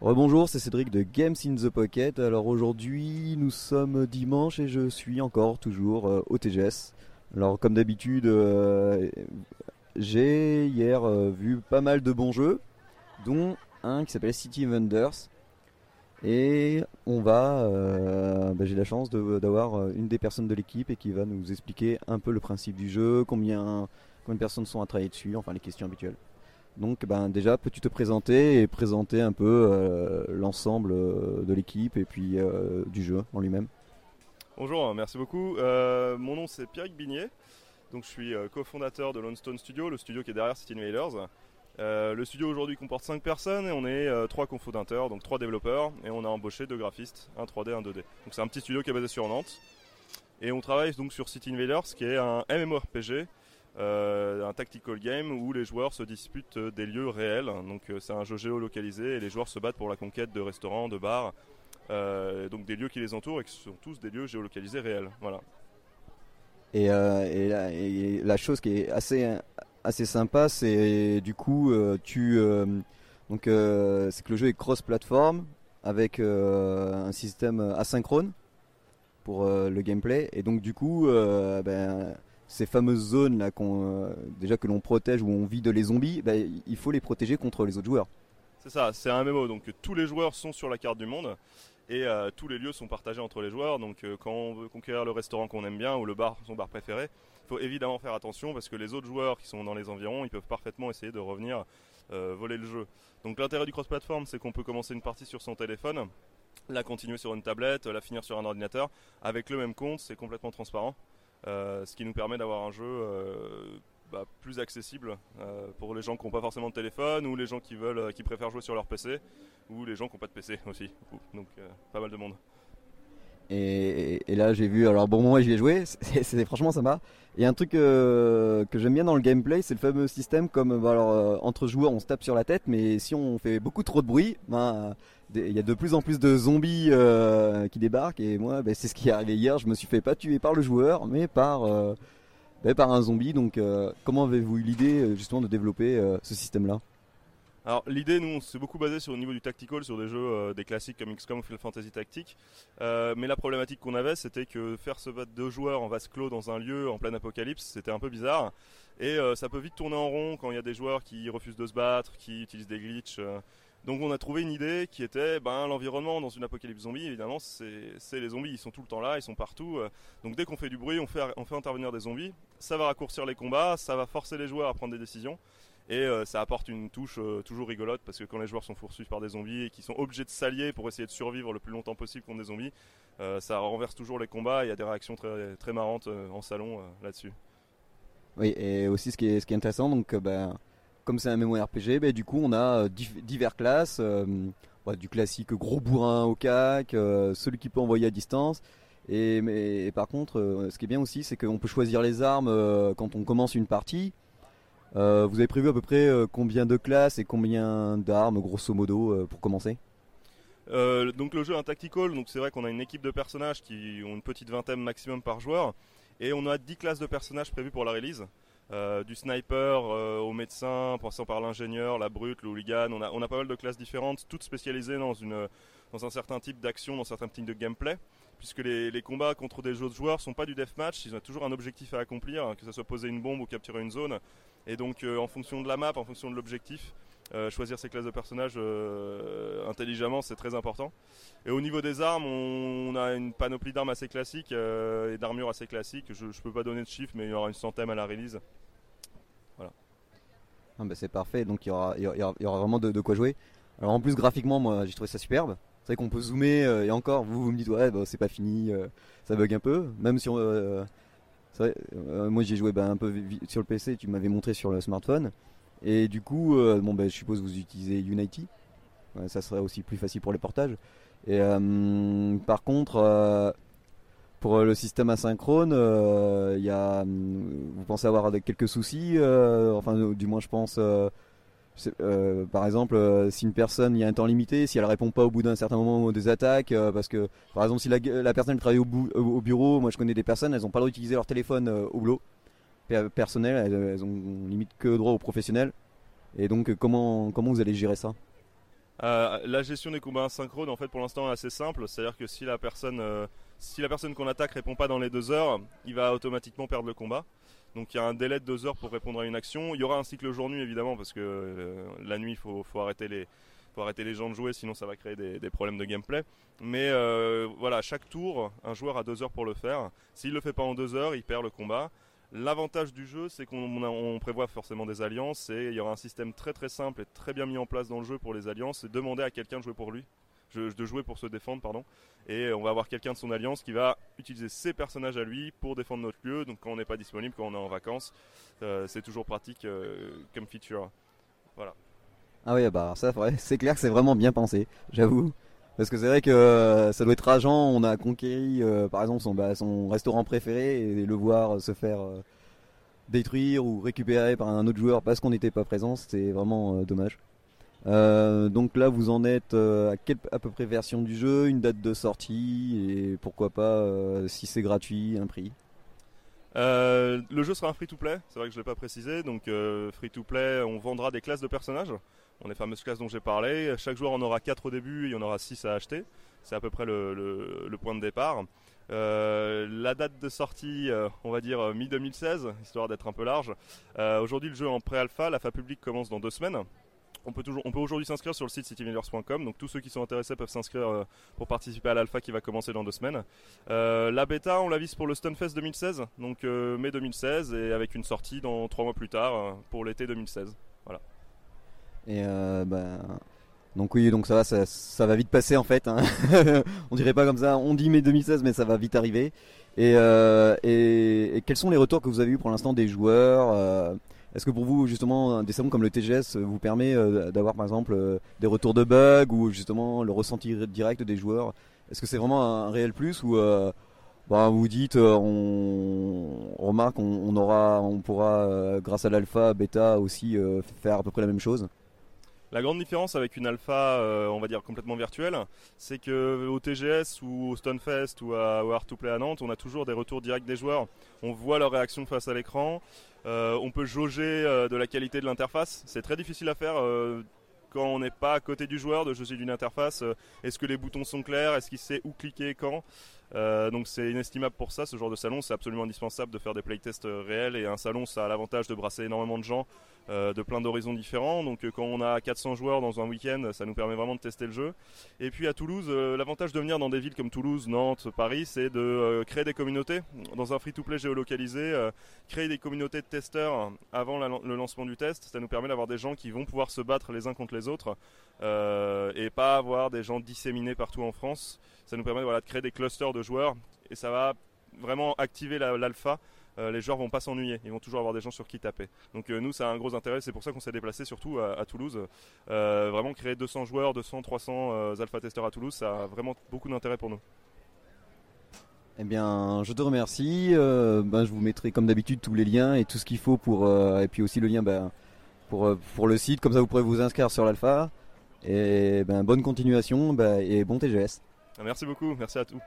Rebonjour, c'est Cédric de Games in the Pocket. Alors aujourd'hui, nous sommes dimanche et je suis encore toujours euh, au TGS. Alors comme d'habitude, euh, j'ai hier euh, vu pas mal de bons jeux, dont un qui s'appelle City Wonders. Et on va, bah, j'ai la chance d'avoir une des personnes de l'équipe et qui va nous expliquer un peu le principe du jeu, combien, combien de personnes sont à travailler dessus, enfin les questions habituelles. Donc ben, déjà, peux-tu te présenter et présenter un peu euh, l'ensemble euh, de l'équipe et puis euh, du jeu en lui-même? Bonjour, merci beaucoup. mon nom c'est Pierre Bignet. Donc, je suis cofondateur de Lone Stone Studio, le studio qui est derrière City Invaders. le studio aujourd'hui comporte 5 personnes et on est 3 cofondateurs, donc 3 développeurs et on a embauché 2 graphistes, un 3D, un 2D. Donc c'est un petit studio qui est basé sur Nantes. Et on travaille donc sur City Invaders qui est un MMORPG euh, un tactical game où les joueurs se disputent des lieux réels. Donc euh, c'est un jeu géolocalisé et les joueurs se battent pour la conquête de restaurants, de bars, euh, donc des lieux qui les entourent et qui sont tous des lieux géolocalisés réels. Voilà. Et, la, chose qui est assez assez sympa, c'est du coup tu donc c'est que le jeu est cross-platform avec un système asynchrone pour le gameplay et donc du coup ben ces fameuses zones là qu'on euh, déjà que l'on protège où on vide les zombies, bah, il faut les protéger contre les autres joueurs. C'est ça, c'est un MMO, donc tous les joueurs sont sur la carte du monde et euh, tous les lieux sont partagés entre les joueurs. Donc euh, quand on veut conquérir le restaurant qu'on aime bien ou le bar, son bar préféré, il faut évidemment faire attention parce que les autres joueurs qui sont dans les environs, ils peuvent parfaitement essayer de revenir voler le jeu. Donc l'intérêt du cross-platform, c'est qu'on peut commencer une partie sur son téléphone, la continuer sur une tablette, la finir sur un ordinateur avec le même compte, c'est complètement transparent. Euh, ce qui nous permet d'avoir un jeu euh, bah, plus accessible euh, pour les gens qui n'ont pas forcément de téléphone ou les gens qui veulent, qui préfèrent jouer sur leur PC ou les gens qui n'ont pas de PC aussi. Donc pas mal de monde. Et, là j'ai vu, alors bon moi j'y ai joué, c'est franchement sympa. Et un truc que j'aime bien dans le gameplay, c'est le fameux système comme bah, alors, entre joueurs on se tape sur la tête, mais si on fait beaucoup trop de bruit, ben il y a de plus en plus de zombies euh, qui débarquent. Et moi ben, c'est ce qui est arrivé hier. Je me suis fait pas tuer par le joueur mais par euh, ben, par un zombie. Donc euh, comment avez-vous eu l'idée justement de développer ce système là alors l'idée, nous, on s'est beaucoup basé sur le niveau du tactical, sur des jeux, des classiques comme XCOM Final Fantasy Tactique. mais la problématique qu'on avait, c'était que faire se battre deux joueurs en vase clos dans un lieu en plein apocalypse, c'était un peu bizarre. Et ça peut vite tourner en rond quand il y a des joueurs qui refusent de se battre, qui utilisent des glitches. Donc on a trouvé une idée qui était ben, l'environnement dans une apocalypse zombie, évidemment, c'est les zombies, ils sont tout le temps là, ils sont partout. Euh. donc dès qu'on fait du bruit, on fait intervenir des zombies, ça va raccourcir les combats, ça va forcer les joueurs à prendre des décisions. Et euh, ça apporte une touche euh, toujours rigolote parce que quand les joueurs sont poursuivis par des zombies et qui sont obligés de s'allier pour essayer de survivre le plus longtemps possible contre des zombies, ça renverse toujours les combats. Il y a des réactions très, très marrantes en salon là-dessus. Oui, et aussi ce qui est, ce qui est intéressant, donc ben, comme c'est un MMORPG, bah, du coup on a euh, divers classes, euh, du classique gros bourrin au cac, euh, celui qui peut envoyer à distance. Et, mais, par contre, ce qui est bien aussi, c'est qu'on peut choisir les armes quand on commence une partie. Vous avez prévu à peu près combien de classes et combien d'armes, grosso modo, pour commencer? Donc le jeu est un tactical, donc c'est vrai qu'on a une équipe de personnages qui ont une petite vingtaine maximum par joueur, et on a 10 classes de personnages prévues pour la release. Euh, du sniper euh, au médecin, passant par l'ingénieur, la brute, le hooligan. On a, on a pas mal de classes différentes, toutes spécialisées dans, une, dans un certain type d'action, dans certains types de gameplay. Puisque les, les, combats contre des autres joueurs sont pas du deathmatch, ils ont toujours un objectif à accomplir, hein, que ce soit poser une bombe ou capturer une zone. Et donc, euh, en fonction de la map, en fonction de l'objectif, choisir ses classes de personnages intelligemment, c'est très important. Et au niveau des armes, on, a une panoplie d'armes assez classique et d'armures assez classiques. Je ne peux pas donner de chiffres, mais il y aura une centaine à la release. Ah bah, c'est parfait, donc il y aura, vraiment de, quoi jouer. Alors en plus graphiquement, moi j'ai trouvé ça superbe. C'est vrai qu'on peut zoomer euh, et encore, vous vous me dites ouais bah, c'est pas fini, euh, ça bug un peu. Même si on, euh, vrai, moi j'ai joué bah, un peu sur le PC, tu m'avais montré sur le smartphone. Et du coup, bon bah, je suppose que vous utilisez Unity. ça serait aussi plus facile pour les portages. Et par contre pour euh, le système asynchrone, euh, hum, vous pensez avoir quelques soucis, euh, enfin du moins je pense. Par exemple, si une personne, il y a un temps limité, si elle répond pas au bout d'un certain moment des attaques, parce que par exemple si la, personne travaille au, au, bureau, moi je connais des personnes, elles ont pas le droit d'utiliser leur téléphone au boulot personnel, elles, elles, ont limite que droit au professionnel. Et donc comment comment vous allez gérer ça? La gestion des combats asynchrones, en fait, pour l'instant, est assez simple. C'est-à-dire que si la personne, si la personne qu'on attaque répond pas dans les deux heures, il va automatiquement perdre le combat. Donc il y a un délai de deux heures pour répondre à une action. Il y aura un cycle jour-nuit évidemment parce que la nuit il faut, faut, arrêter les, faut arrêter les gens de jouer, sinon ça va créer des, problèmes de gameplay. Mais euh, voilà, chaque tour, un joueur a deux heures pour le faire. S'il le fait pas en deux heures, il perd le combat. L'avantage du jeu, c'est qu'on prévoit forcément des alliances et il y aura un système très très simple et très bien mis en place dans le jeu pour les alliances. C'est demander à quelqu'un de jouer pour lui, de jouer pour se défendre, pardon. Et on va avoir quelqu'un de son alliance qui va utiliser ses personnages à lui pour défendre notre lieu. Donc quand on n'est pas disponible, quand on est en vacances, euh, c'est toujours pratique euh, comme feature. Voilà. Ah oui, bah ça, c'est clair que c'est vraiment bien pensé, j'avoue. Parce que c'est vrai que euh, ça doit être rageant, on a conquéri euh, par exemple son, bah, son restaurant préféré et le voir se faire détruire ou récupérer par un autre joueur parce qu'on n'était pas présent, c'est vraiment dommage. Donc là vous en êtes à quelle à peu près version du jeu, une date de sortie et pourquoi pas si c'est gratuit, un prix le jeu sera un free-to-play, c'est vrai que je ne l'ai pas précisé. Donc free-to-play, on vendra des classes de personnages les fameuses classes dont j'ai parlé. Chaque joueur en aura 4 au début, il y en aura 6 à acheter. C'est à peu près le, point de départ. Euh, la date de sortie, euh, on va dire euh, mi-2016, histoire d'être un peu large. aujourd'hui, le jeu est en pré-alpha, l'alpha public commence dans deux semaines. On peut, aujourd'hui s'inscrire sur le site cityuniverse.com, donc tous ceux qui sont intéressés peuvent s'inscrire pour participer à l'alpha qui va commencer dans deux semaines. la bêta, on la vise pour le Stunfest 2016, donc mai 2016, et avec une sortie dans trois mois plus tard pour l'été 2016. Voilà. Et euh, bah, donc oui, donc ça va, ça, va vite passer en fait. Hein. on dirait pas comme ça. On dit mai 2016, mais ça va vite arriver. Euh, et, et, quels sont les retours que vous avez eu pour l'instant des joueurs euh, Est-ce que pour vous, justement, des salons comme le TGS vous permet d'avoir par exemple des retours de bugs ou justement le ressenti direct des joueurs? Est-ce que c'est vraiment un réel plus ou bah, vous dites, on, remarque, on, aura, on pourra, grâce à l'alpha, bêta aussi, faire à peu près la même chose? La grande différence avec une alpha, euh, on va dire complètement virtuelle, c'est que au TGS ou au Stonefest ou à, Art to Play à Nantes, on a toujours des retours directs des joueurs. On voit leur réaction face à l'écran. Euh, on peut jauger euh, de la qualité de l'interface. C'est très difficile à faire quand on n'est pas à côté du joueur de jauger d'une interface. Est-ce que les boutons sont clairs Est-ce qu'il sait où cliquer quand donc c'est inestimable pour ça, ce genre de salon, c'est absolument indispensable de faire des playtests réels et un salon ça a l'avantage de brasser énormément de gens de plein d'horizons différents. Donc euh, quand on a 400 joueurs dans un week-end, ça nous permet vraiment de tester le jeu. Et puis à Toulouse, euh, l'avantage de venir dans des villes comme Toulouse, Nantes, Paris, c'est de créer des communautés. Dans un free-to-play géolocalisé, créer des communautés de testeurs avant le lancement du test, ça nous permet d'avoir des gens qui vont pouvoir se battre les uns contre les autres et pas avoir des gens disséminés partout en France. Ça nous permet de créer des clusters de joueurs et ça va vraiment activer l'alpha euh, les joueurs vont pas s'ennuyer. Ils vont toujours avoir des gens sur qui taper. Donc euh, nous, ça a un gros intérêt. C'est pour ça qu'on s'est déplacé surtout à, Toulouse. Euh, vraiment créer 200 joueurs, 200, 300 alpha testeurs à Toulouse, ça a vraiment beaucoup d'intérêt pour nous. Eh bien, je te remercie. ben, je vous mettrai comme d'habitude tous les liens et tout ce qu'il faut pour et puis aussi le lien ben, pour pour le site. Comme ça, vous pourrez vous inscrire sur l'alpha. Et ben, bonne continuation ben, et bon TGS. Merci beaucoup. Merci à tous.